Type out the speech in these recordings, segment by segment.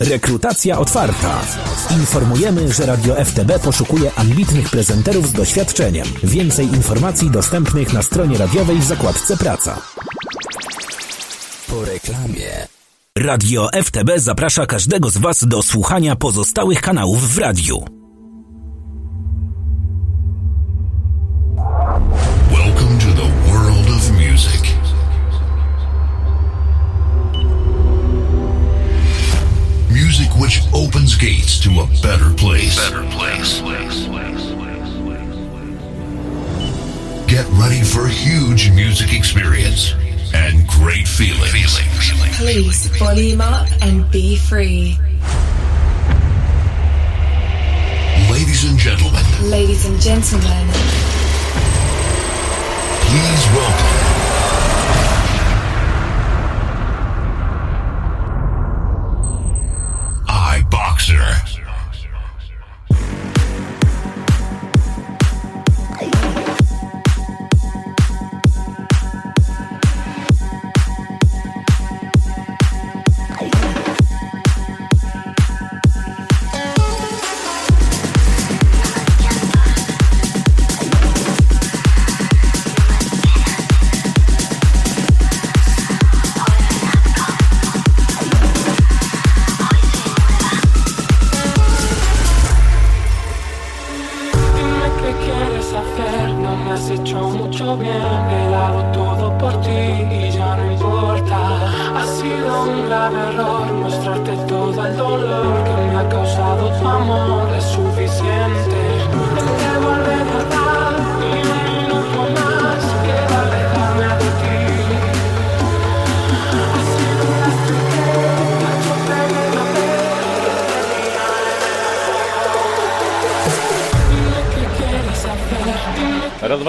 Rekrutacja otwarta. Informujemy, że Radio FTB poszukuje ambitnych prezenterów z doświadczeniem. Więcej informacji dostępnych na stronie radiowej w zakładce Praca. Po reklamie. Radio FTB zaprasza każdego z Was do słuchania pozostałych kanałów w radiu. Which opens gates to a better place. Better place. Get ready for a huge music experience and great feelings. Please volume up and be free. Ladies and gentlemen, Ladies and gentlemen, please welcome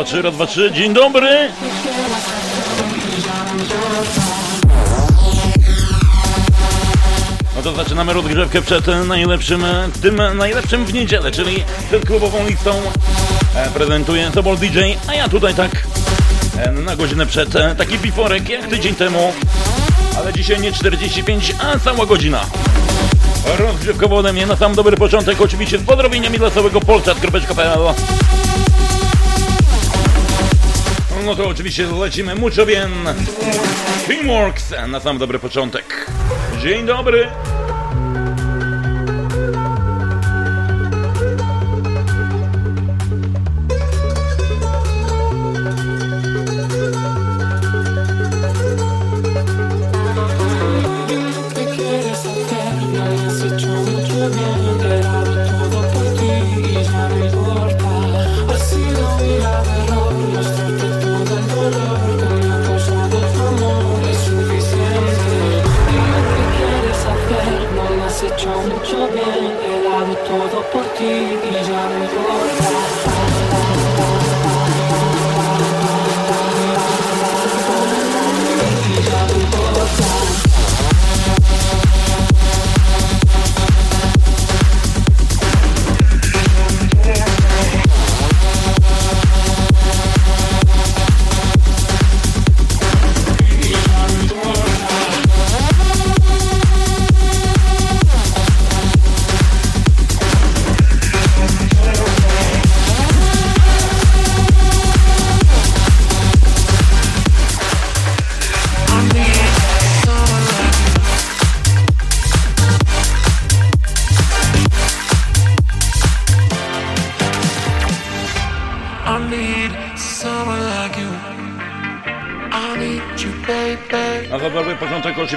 trzy, raz, dwa, trzy. Dzień dobry! No to zaczynamy rozgrzewkę przed najlepszym, tym najlepszym w niedzielę, czyli przed klubową listą. E, Prezentuje Sobol DJ, a ja tutaj tak e, na godzinę przed e, taki biforek jak tydzień temu. Ale dzisiaj nie 45, a cała godzina. Rozgrzewkowo ode mnie na sam dobry początek, oczywiście z pozdrowieniami dla całego polsat.pl No to oczywiście lecimy mucho bien. Teamworks na sam dobry początek. Dzień dobry.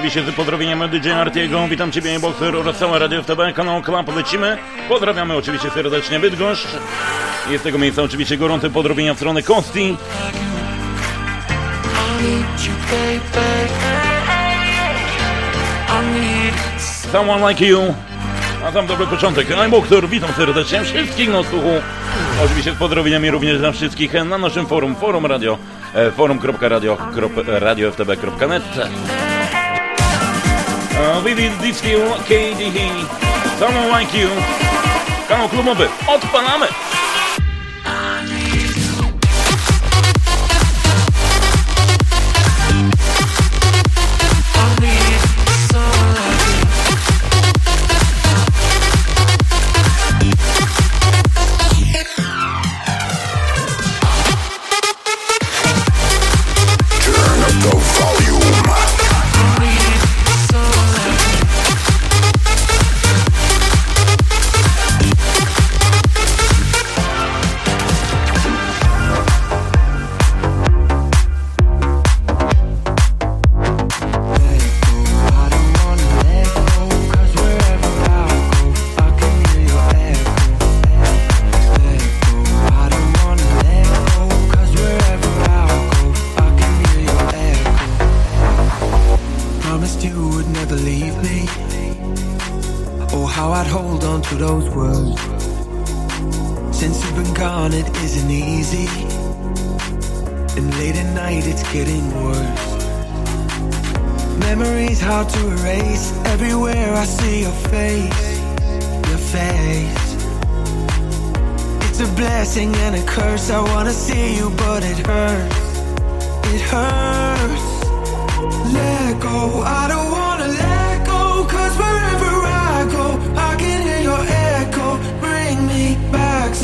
Oczywiście z pozdrowieniem DJ Artiego. Witam Ciebie, Boxer oraz całe Radio FTB, kanał Klap. Lecimy. Pozdrawiamy oczywiście serdecznie Bydgoszcz. Z tego miejsca oczywiście gorące pozdrowienia w stronę Kosti. Someone like you. A tam dobry początek. Boxer, witam serdecznie wszystkich na słuchu. Oczywiście z pozdrowieniami również dla wszystkich na naszym forum, forum radio, e, forum.radio.ftb.net Uh, Vivid Distill KDH Someone Like You Kanał klubowy, odpalamy! Those words. Since you've been gone, it isn't easy. And late at night, it's getting worse. Memories hard to erase. Everywhere I see your face, your face. It's a blessing and a curse. I wanna see you, but it hurts. It hurts. Let go. I don't wanna let go. Cause wherever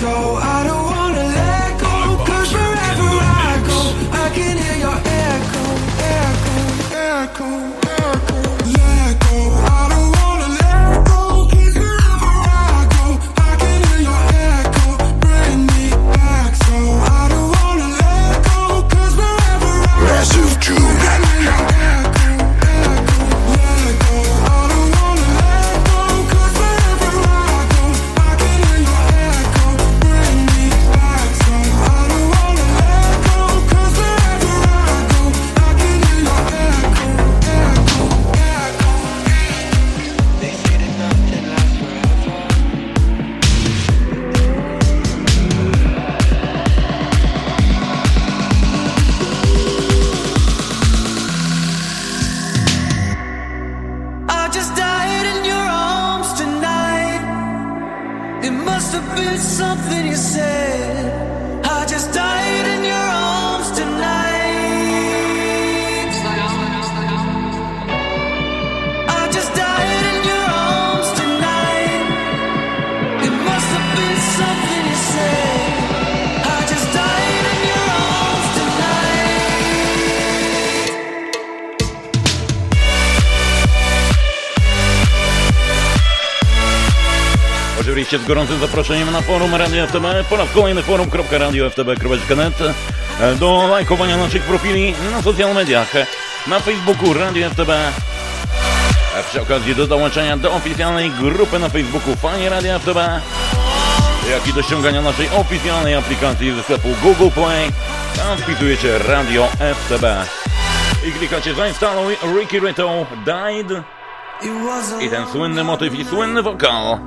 i don't Must have something you said. I just died Oczywiście z gorącym zaproszeniem na forum Radio FTB po raz kolejny forum.radioftb.net do lajkowania naszych profili na social mediach, na Facebooku Radio FTB. Przy okazji do dołączenia do oficjalnej grupy na Facebooku Fani Radio FTB, jak i do ściągania naszej oficjalnej aplikacji ze sklepu Google Play. Tam wpisujecie Radio FTB i klikacie zainstaluj Ricky Rito Died i ten słynny motyw i słynny wokal.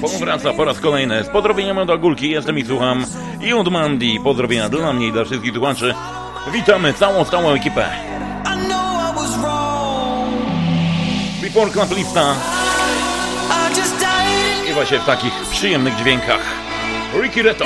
Powraca po raz kolejny z pozdrowieniem od Agulki, jestem i słucham i od Mandy. Pozdrowienia dla mnie i dla wszystkich słuchaczy. Witamy całą stałą ekipę. Before Club Lista i właśnie w takich przyjemnych dźwiękach. Ricky Reto.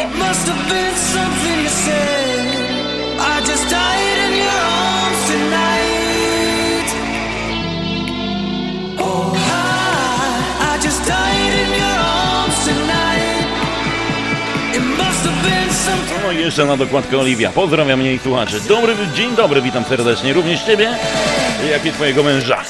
No i jeszcze na dokładkę Oliwia. Pozdrawiam i słuchaczy. Dobry dzień dobry, witam serdecznie. Również Ciebie, jak i Twojego męża.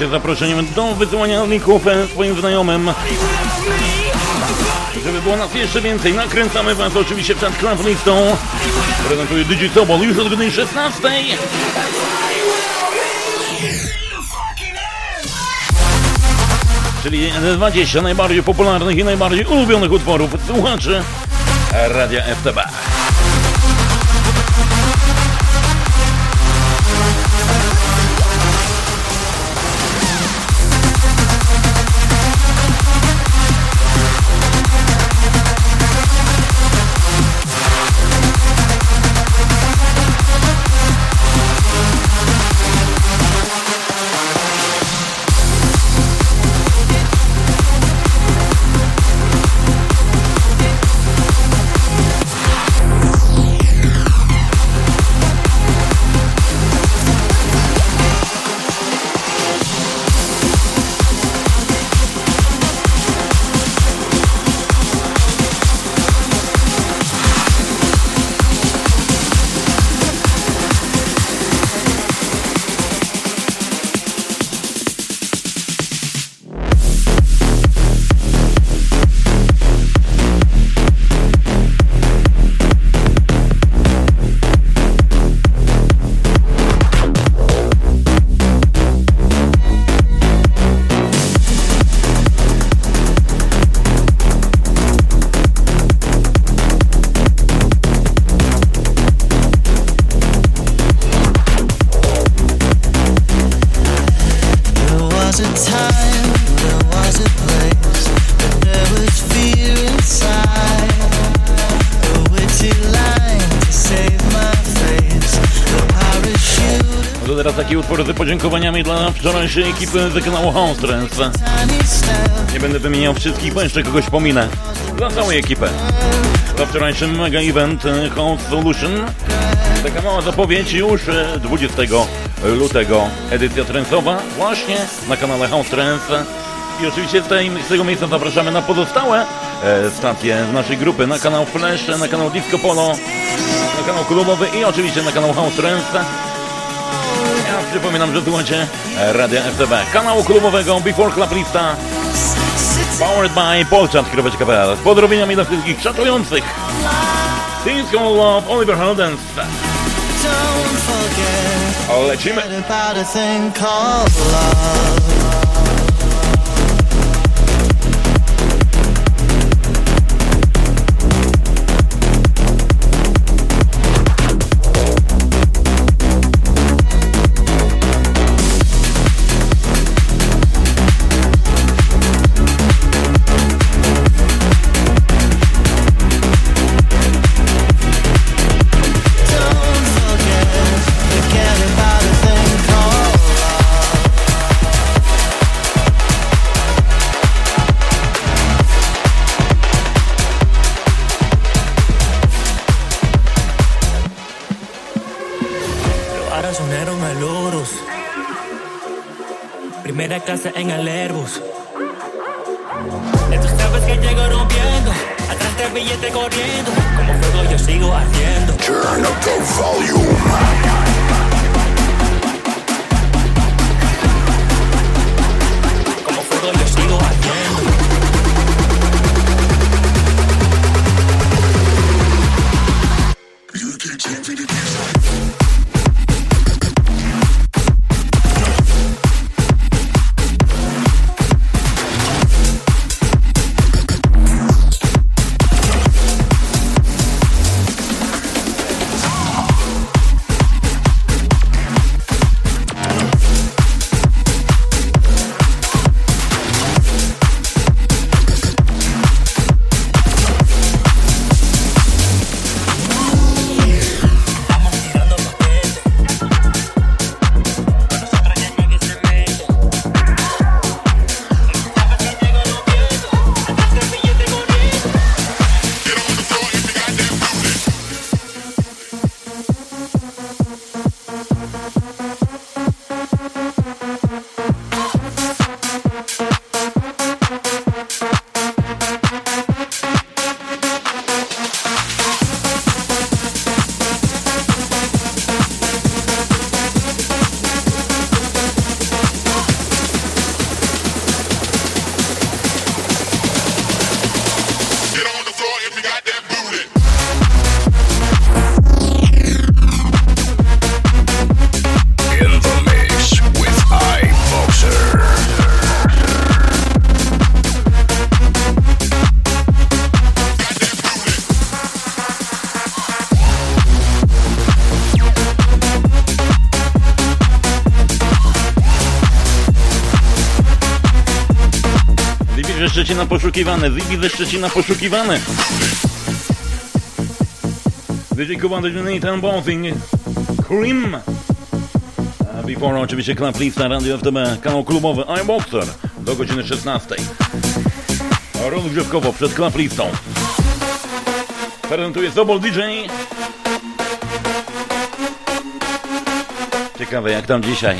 Z zaproszeniem do wysyłania linków e, swoim znajomym. Żeby było nas jeszcze więcej, nakręcamy Was oczywiście przed Club Listą. Prezentuje Digitobol już od godziny 16. Czyli 20 najbardziej popularnych i najbardziej ulubionych utworów słuchaczy Radia FTB. Taki utwór z podziękowaniami dla wczorajszej ekipy z kanału House Trance. Nie będę wymieniał wszystkich, bo jeszcze kogoś pominę. Dla całej ekipy. Za wczorajszym mega event e, House Solution. Taka mała zapowiedź już e, 20 lutego. Edycja trensowa właśnie na kanale House Trance. I oczywiście z, tej, z tego miejsca zapraszamy na pozostałe e, stacje z naszej grupy. Na kanał Flash, na kanał Disco Polo, na kanał klubowy i oczywiście na kanał House Trance. Przypominam, że słuchacie Radia FTB, kanału klubowego Before Club Lista. Powered by polchat.pl z pozdrowieniami dla wszystkich czatujących. Things Gonna Love, Oliver Heldens. Lecimy. Primera clase en el Airbus. Estos sabes que llego rompiendo. Atrás del billete corriendo. Como fuego yo sigo ardiendo. Turn up the ze Szczecina poszukiwany, Zibi ze Szczecina poszukiwany. DJ Kuba, DJ ten Bouncing, Cream. A before oczywiście Club Lista, Radio FTB, kanał klubowy iBoxer do godziny 16. Rozgrzewkowo przed Club Listą. Prezentuje Sobol DJ. Ciekawe jak tam dzisiaj.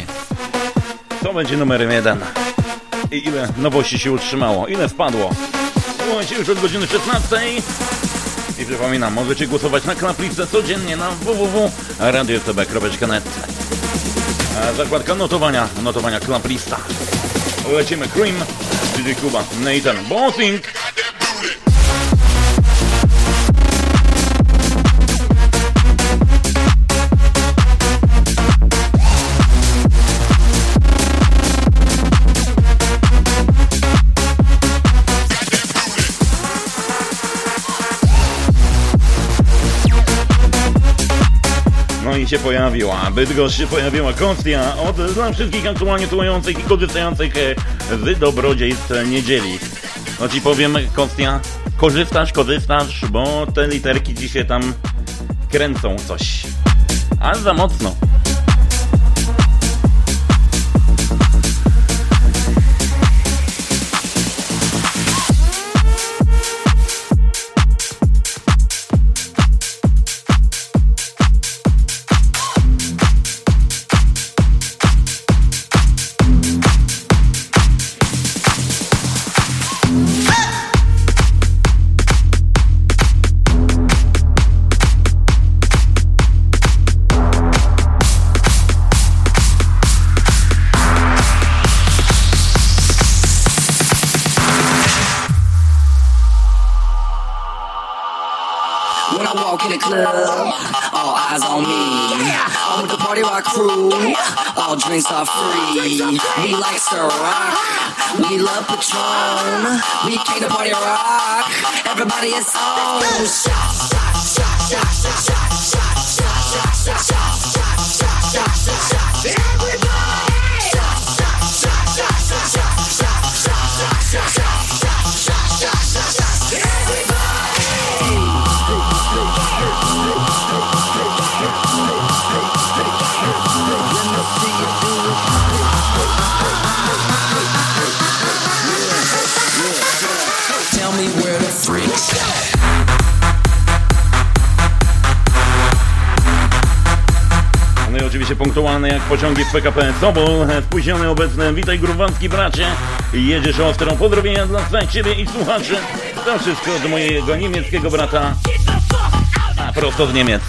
Co będzie numerem jeden? I ile nowości się utrzymało? Ile wpadło? Słuchajcie już od godziny 16. I przypominam, możecie głosować na klaplicę codziennie na www.radiotb.net Zakładka notowania, notowania klaplista. Lecimy Cream, DJ Kuba, Nathan, Bossing. I się pojawiła, Bydgoszcz się pojawiła Kostia od dla wszystkich aktualnie słuchających i korzystających e, z dobrodziejstw niedzieli. No ci powiem, Kostia, korzystasz, korzystasz, bo te literki ci się tam kręcą coś. A za mocno. Drinks are free. We like to rock, we love Patron. We came to party rock, everybody is on. Shot, shot, shot, shot, shot, shot, shot, shot, shot, shot, shot, shot, shot, shot, Punktualny jak pociągi w PKP Sobol, spóźniony obecny, witaj gruwanski bracie, jedziesz ostrą, pozdrowienia dla ciebie i słuchaczy, to wszystko od mojego niemieckiego brata, a prosto z Niemiec,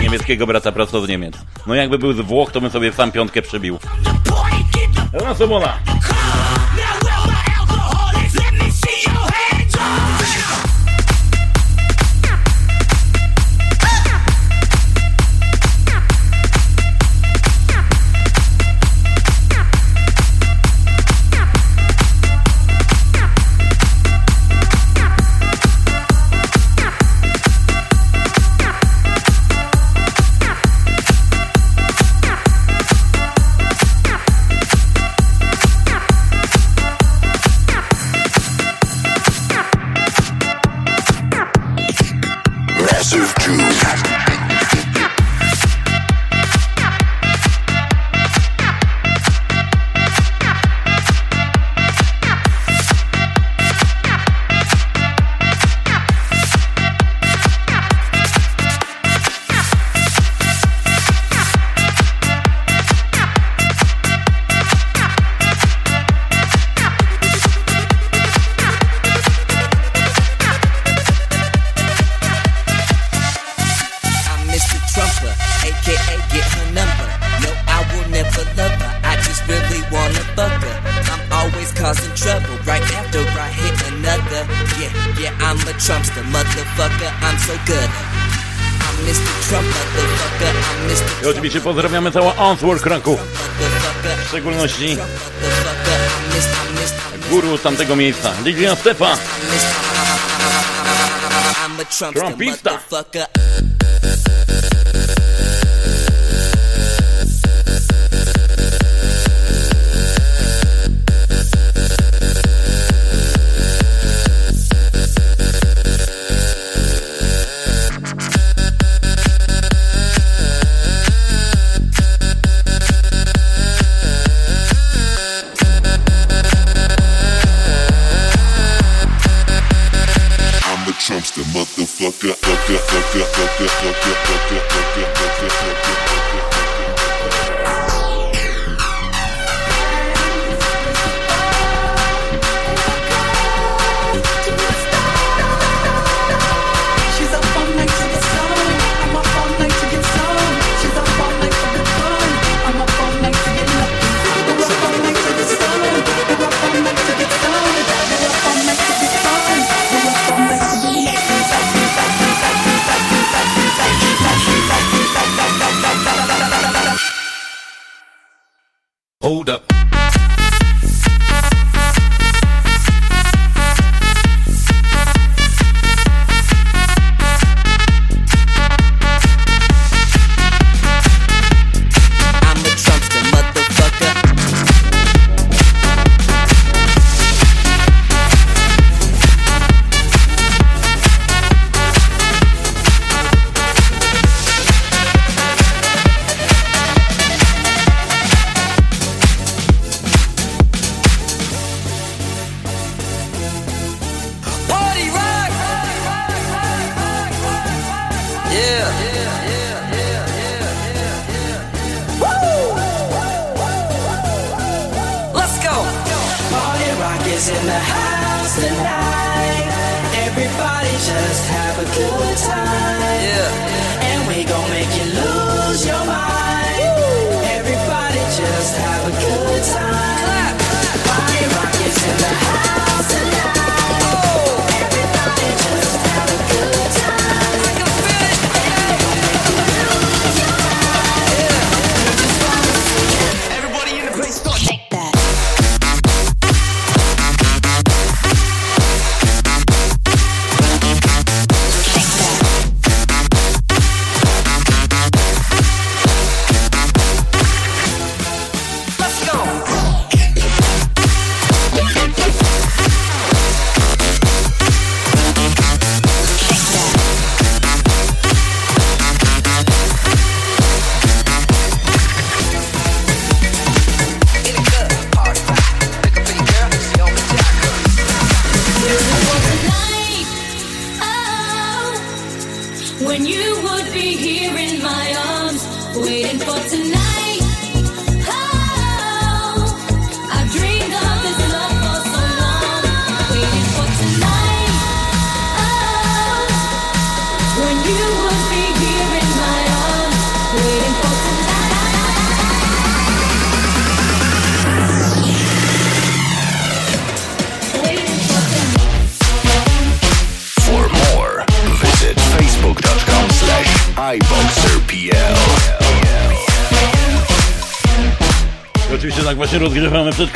niemieckiego brata prosto z Niemiec. No jakby był z Włoch, to bym sobie sam piątkę przybił. Na Sobola. Pozdrawiamy całą Onthwork Kraków. W szczególności guru tamtego miejsca. Lilian Stepa. Trumpista.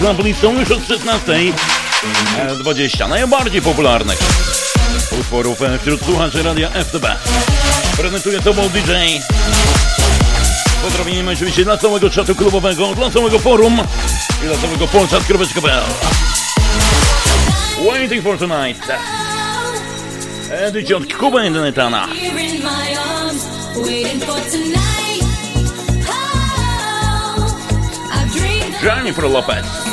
Zapoli są już od 16.20 e, najbardziej popularnych utworów e, wśród słuchaczy radia FTB. Prezentuje Tobą DJ. Pozdrowieniem oczywiście dla całego czatu klubowego, dla całego forum i dla całego polsat.pl Waiting for tonight. Edycie od Kuba Netana. Jennifer Lopez.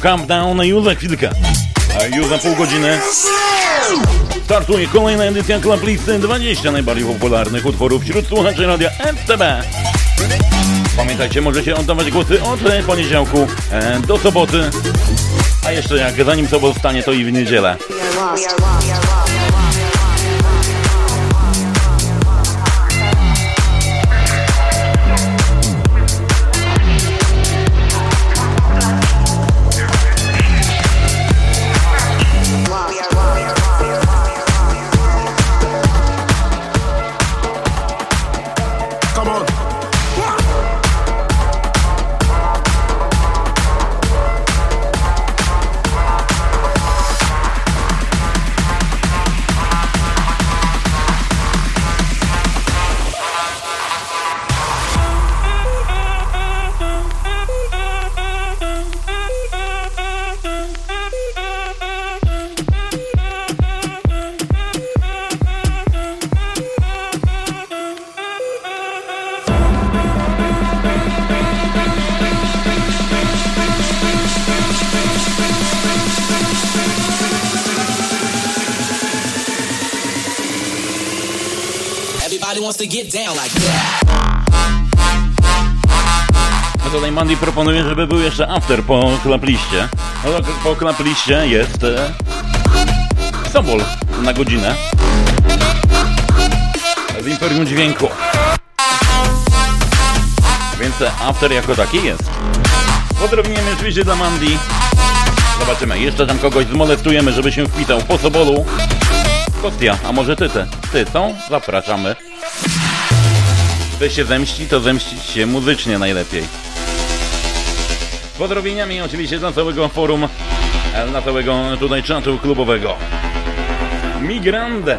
Oczywiście Final Countdown już za chwilkę. A już za pół godziny startuje kolejna edycja Club Listy 20 najbardziej popularnych utworów wśród słuchaczy radia FTB. Pamiętajcie, możecie oddawać głosy od poniedziałku e, do soboty. A jeszcze jak zanim sobot stanie, to i w niedzielę. To get down like that. A tutaj Mandy proponuje, żeby był jeszcze after po klapliście. No to po klapliście jest e, Sobol na godzinę. Z Imperium Dźwięku. Więc e, after jako taki jest. Pozdrowieniami oczywiście dla Mandy. Zobaczymy, jeszcze tam kogoś zmolestujemy, żeby się wpisał po Sobolu. Kostia, a może ty te? Ty co? Zapraszamy. Chce się zemści, to zemścić się muzycznie najlepiej. Pozdrowieniami oczywiście dla całego forum, dla całego tutaj czatu klubowego. Migrande.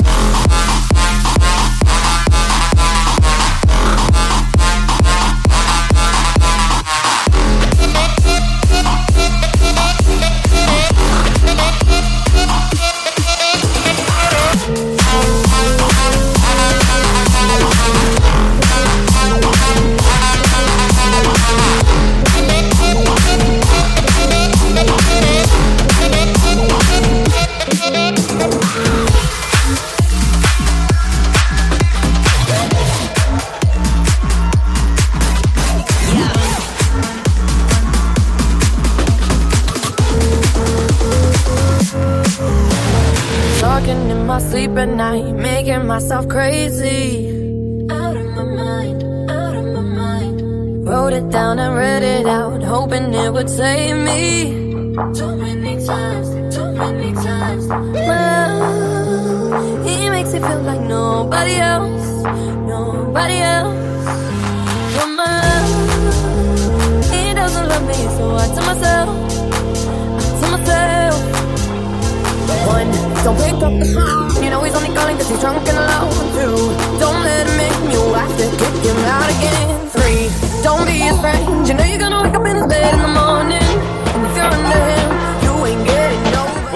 Say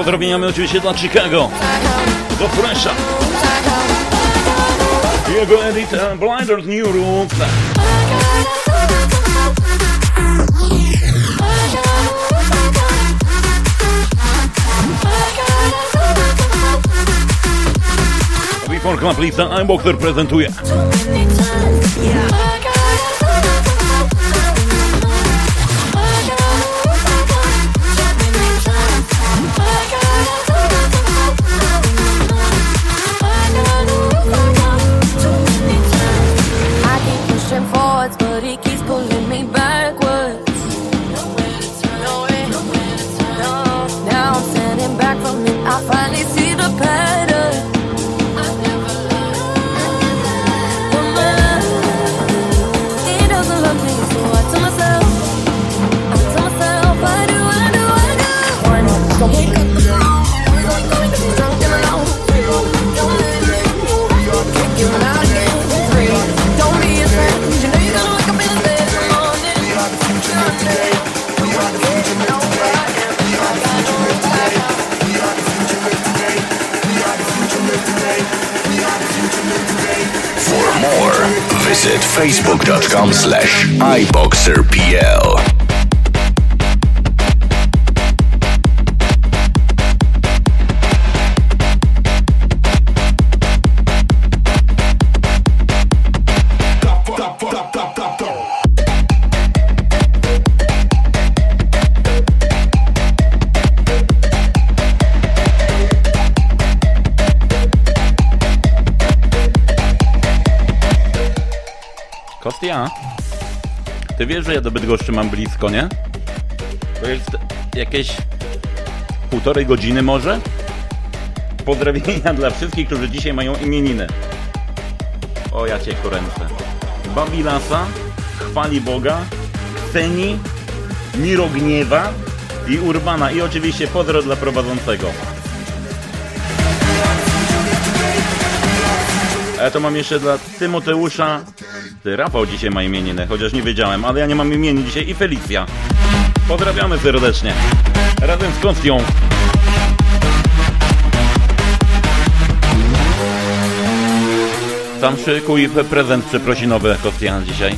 Pozdrowieniamy oczywiście dla Chicago, do Fresha, jego edit e, Blinders New Root. Before Club Lista, I'm Boxer prezentuje. że ja do Bydgoszczy mam blisko, nie? To jest jakieś półtorej godziny może? Pozdrowienia dla wszystkich, którzy dzisiaj mają imieniny. O, ja cię koręczę. Babilasa, chwali Boga, Ceni, Mirogniewa i Urbana. I oczywiście pozdro dla prowadzącego. E, to mam jeszcze dla Tymoteusza Rafał dzisiaj ma imieniny, chociaż nie wiedziałem, ale ja nie mam imienin dzisiaj i Felicja. Pozdrawiamy serdecznie. Razem z Konstią. Tam szykuj prezent przeprosinowy Kostian dzisiaj.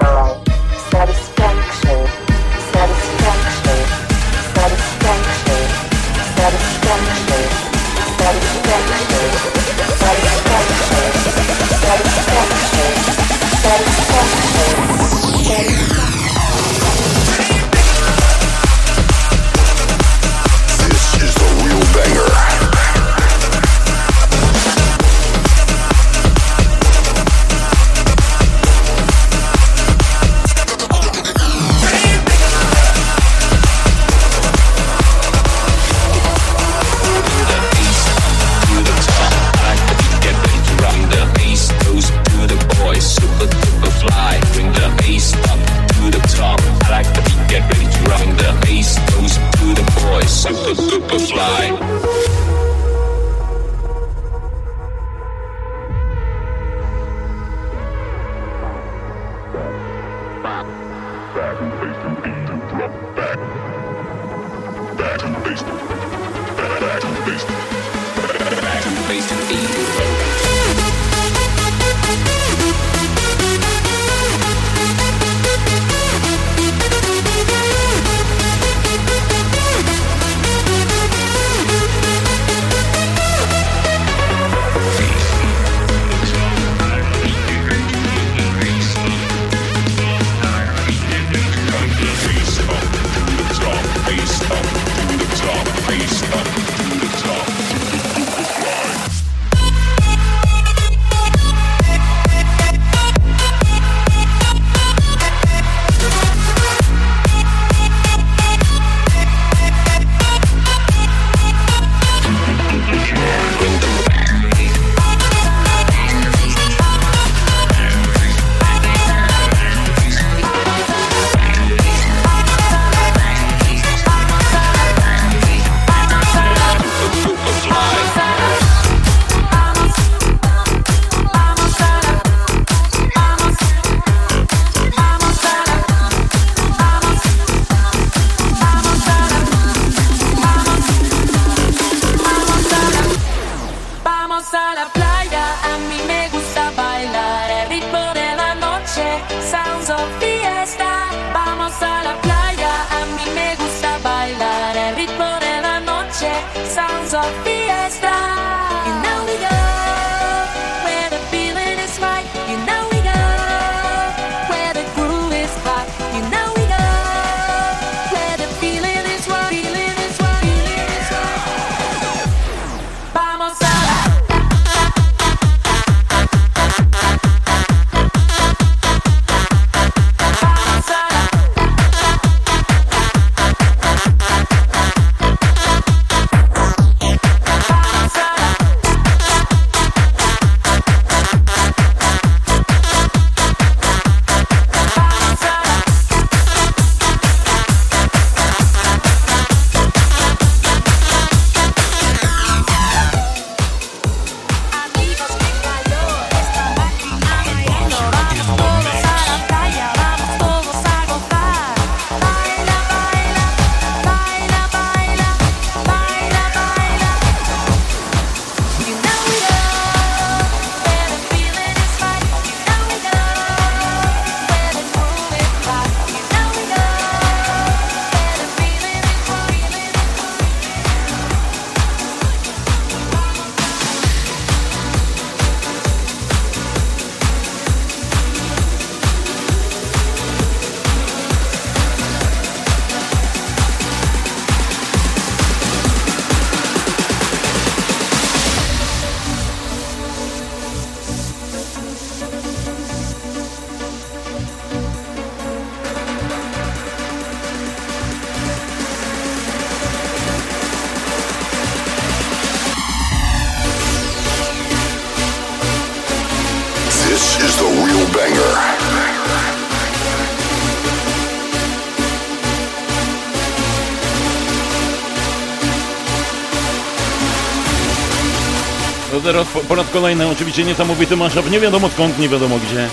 po, raz kolejny oczywiście niesamowity mashup, nie wiadomo skąd, nie wiadomo gdzie,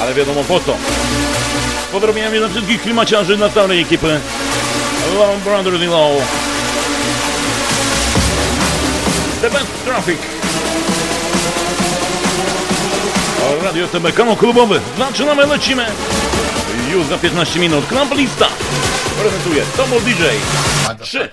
ale wiadomo po co. Pozdrowienia dla wszystkich klimaciarzy, dla całej ekipy. Love Brothers in Law. The Best Traffic. Radio TB, kanał klubowy. Zaczynamy, lecimy. Już za 15 minut. Club Lista. Prezentuje Tomo DJ. 3.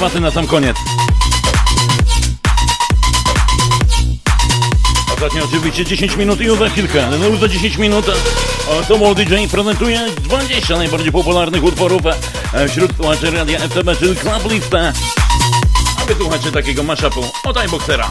prywaty na sam koniec. Ostatnio oczywiście 10 minut i za chwilkę, no już za 10 minut to Mall DJ prezentuje 20 najbardziej popularnych utworów e, wśród słuchaczy radia FTB, czyli Club Listę. A wysłuchacie takiego mashupu od iBoxera.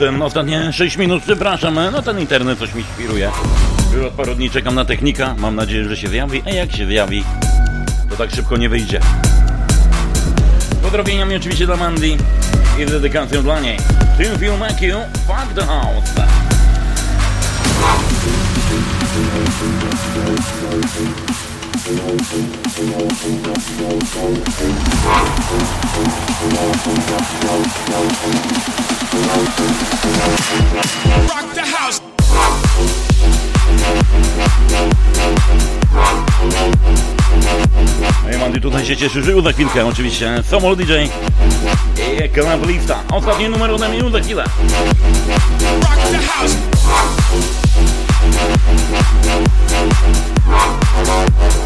Minuty, ostatnie 6 minut, przepraszam, no ten internet coś mi świruje. Już od paru dni czekam na technika, mam nadzieję, że się zjawi, a jak się zjawi, to tak szybko nie wyjdzie. Pozdrowieniami oczywiście dla Mandy i z dedykacją dla niej. Tym film Makiu, Fuck the House. Się cieszy, żył za chwilkę oczywiście. Somol DJ i Club Lista. Ostatni numer ode mnie za chwilę. Rock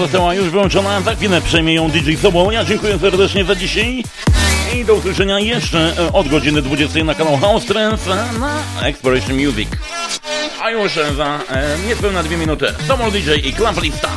została już wyłączona, za chwilę przejmie ją DJ Sobą. Ja dziękuję serdecznie za dzisiaj i do usłyszenia jeszcze e, od godziny 20 na kanał House Trends na Exploration Music. A już e, za e, niespełna dwie minuty Sobol DJ i Club Lista.